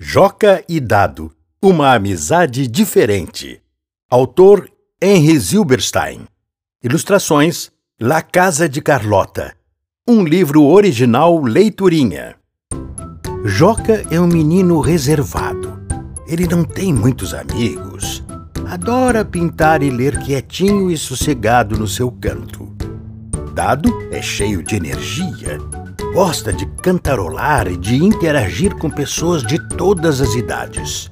Joca e Dado Uma amizade diferente. Autor Henry Zilberstein. Ilustrações La Casa de Carlota. Um livro original Leiturinha. Joca é um menino reservado. Ele não tem muitos amigos. Adora pintar e ler quietinho e sossegado no seu canto. Dado é cheio de energia Gosta de cantarolar e de interagir com pessoas de todas as idades.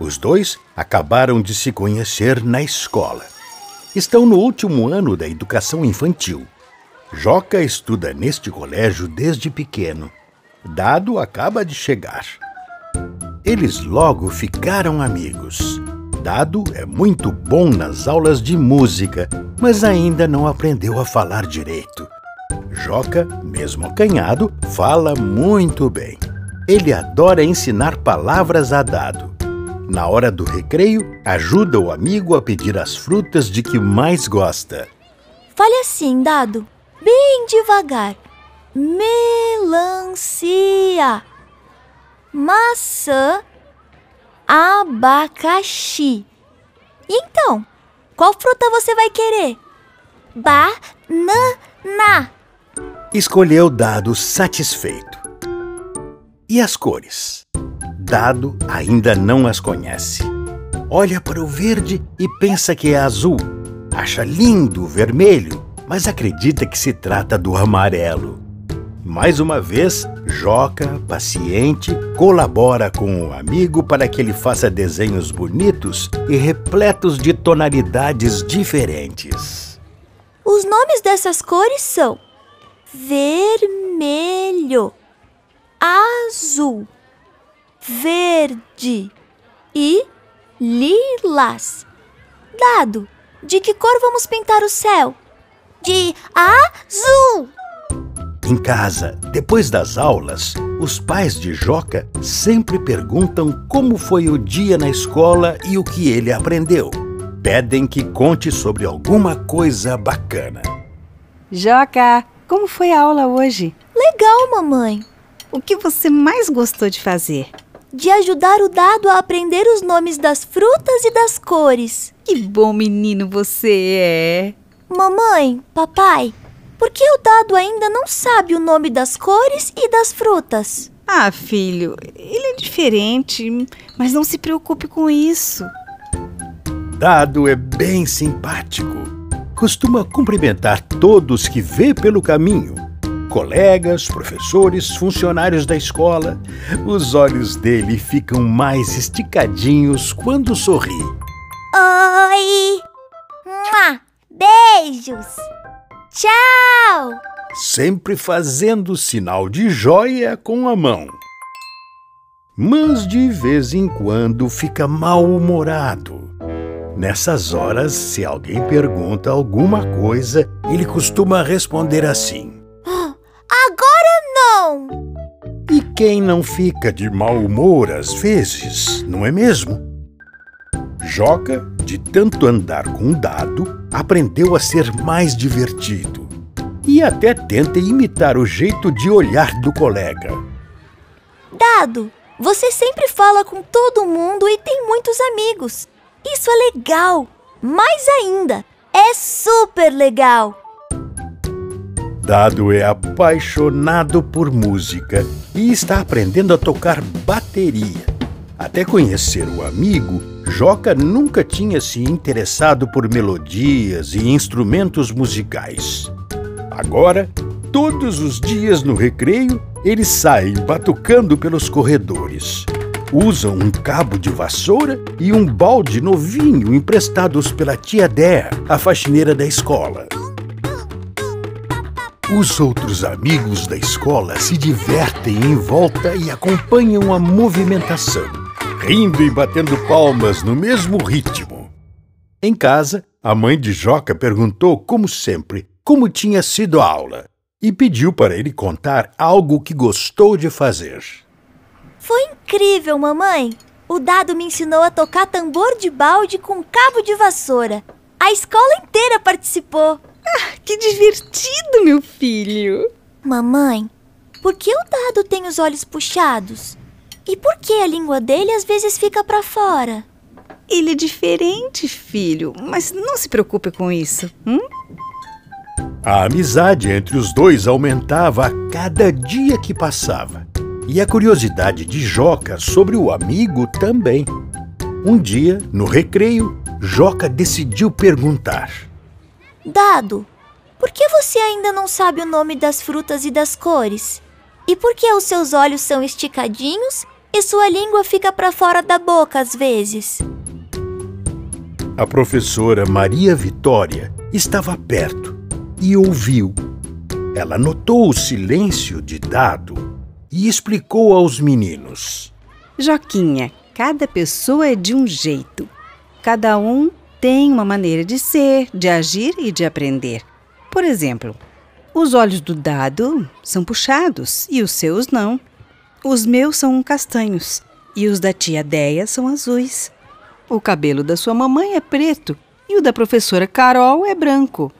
Os dois acabaram de se conhecer na escola. Estão no último ano da educação infantil. Joca estuda neste colégio desde pequeno. Dado acaba de chegar. Eles logo ficaram amigos. Dado é muito bom nas aulas de música, mas ainda não aprendeu a falar direito. Joca, mesmo acanhado, fala muito bem. Ele adora ensinar palavras a dado. Na hora do recreio, ajuda o amigo a pedir as frutas de que mais gosta. Fale assim, dado, bem devagar. Melancia, maçã, abacaxi. E então, qual fruta você vai querer? Banana. Escolheu Dado satisfeito. E as cores? Dado ainda não as conhece. Olha para o verde e pensa que é azul. Acha lindo o vermelho, mas acredita que se trata do amarelo. Mais uma vez, Joca, paciente, colabora com o amigo para que ele faça desenhos bonitos e repletos de tonalidades diferentes. Os nomes dessas cores são vermelho, azul, verde e lilás. Dado, de que cor vamos pintar o céu? De azul! Em casa, depois das aulas, os pais de Joca sempre perguntam como foi o dia na escola e o que ele aprendeu. Pedem que conte sobre alguma coisa bacana. Joca, como foi a aula hoje? Legal, mamãe. O que você mais gostou de fazer? De ajudar o dado a aprender os nomes das frutas e das cores. Que bom menino você é! Mamãe, papai, por que o dado ainda não sabe o nome das cores e das frutas? Ah, filho, ele é diferente, mas não se preocupe com isso. Dado é bem simpático costuma cumprimentar todos que vê pelo caminho. Colegas, professores, funcionários da escola. Os olhos dele ficam mais esticadinhos quando sorri. Oi! Mua! Beijos! Tchau! Sempre fazendo sinal de joia com a mão. Mas de vez em quando fica mal-humorado Nessas horas, se alguém pergunta alguma coisa, ele costuma responder assim: Agora não! E quem não fica de mau humor às vezes, não é mesmo? Joca, de tanto andar com um dado, aprendeu a ser mais divertido e até tenta imitar o jeito de olhar do colega. Dado, você sempre fala com todo mundo e tem muitos amigos. Isso é legal! Mais ainda, é super legal! Dado é apaixonado por música e está aprendendo a tocar bateria. Até conhecer o amigo, Joca nunca tinha se interessado por melodias e instrumentos musicais. Agora, todos os dias no recreio, ele sai batucando pelos corredores usam um cabo de vassoura e um balde novinho emprestados pela tia Dé, a faxineira da escola. Os outros amigos da escola se divertem em volta e acompanham a movimentação, rindo e batendo palmas no mesmo ritmo. Em casa, a mãe de Joca perguntou, como sempre, como tinha sido a aula e pediu para ele contar algo que gostou de fazer. Foi incrível, mamãe! O dado me ensinou a tocar tambor de balde com cabo de vassoura. A escola inteira participou. Ah, que divertido, meu filho! Mamãe, por que o dado tem os olhos puxados? E por que a língua dele às vezes fica para fora? Ele é diferente, filho, mas não se preocupe com isso. Hum? A amizade entre os dois aumentava a cada dia que passava. E a curiosidade de Joca sobre o amigo também. Um dia, no recreio, Joca decidiu perguntar: Dado, por que você ainda não sabe o nome das frutas e das cores? E por que os seus olhos são esticadinhos e sua língua fica para fora da boca às vezes? A professora Maria Vitória estava perto e ouviu. Ela notou o silêncio de Dado e explicou aos meninos: Joquinha, cada pessoa é de um jeito. Cada um tem uma maneira de ser, de agir e de aprender. Por exemplo, os olhos do dado são puxados e os seus não. Os meus são castanhos e os da tia Deia são azuis. O cabelo da sua mamãe é preto e o da professora Carol é branco.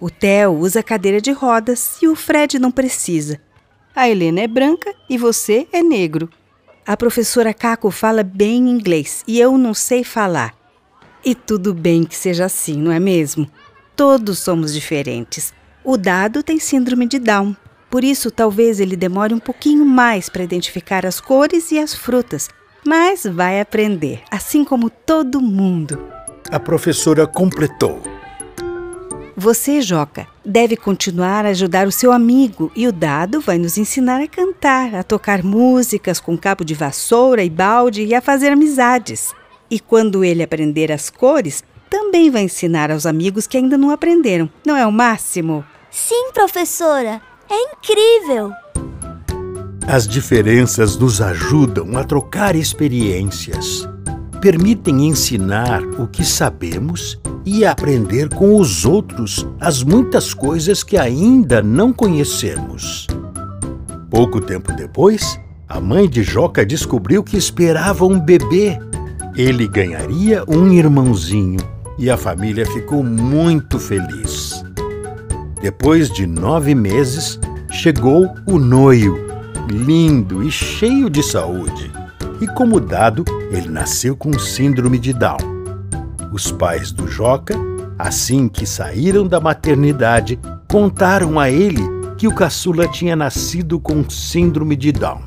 O Theo usa cadeira de rodas e o Fred não precisa. A Helena é branca e você é negro. A professora Caco fala bem inglês e eu não sei falar. E tudo bem que seja assim, não é mesmo? Todos somos diferentes. O dado tem síndrome de Down. Por isso, talvez ele demore um pouquinho mais para identificar as cores e as frutas, mas vai aprender, assim como todo mundo. A professora completou. Você, Joca, deve continuar a ajudar o seu amigo e o dado vai nos ensinar a cantar, a tocar músicas com cabo de vassoura e balde e a fazer amizades. E quando ele aprender as cores, também vai ensinar aos amigos que ainda não aprenderam. Não é o máximo? Sim, professora. É incrível. As diferenças nos ajudam a trocar experiências, permitem ensinar o que sabemos e aprender com os outros as muitas coisas que ainda não conhecemos. Pouco tempo depois, a mãe de Joca descobriu que esperava um bebê. Ele ganharia um irmãozinho e a família ficou muito feliz. Depois de nove meses, chegou o noio, lindo e cheio de saúde. E como dado, ele nasceu com síndrome de Down. Os pais do Joca, assim que saíram da maternidade, contaram a ele que o caçula tinha nascido com síndrome de Down.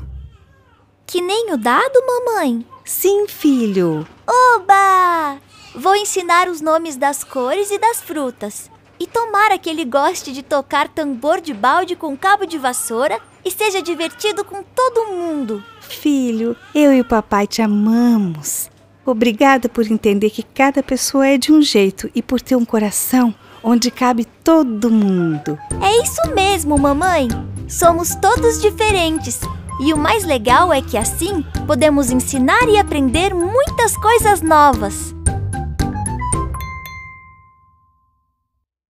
Que nem o dado, mamãe? Sim, filho. Oba! Vou ensinar os nomes das cores e das frutas. E tomara que ele goste de tocar tambor de balde com cabo de vassoura e seja divertido com todo mundo. Filho, eu e o papai te amamos. Obrigada por entender que cada pessoa é de um jeito e por ter um coração onde cabe todo mundo. É isso mesmo, mamãe. Somos todos diferentes. E o mais legal é que assim podemos ensinar e aprender muitas coisas novas.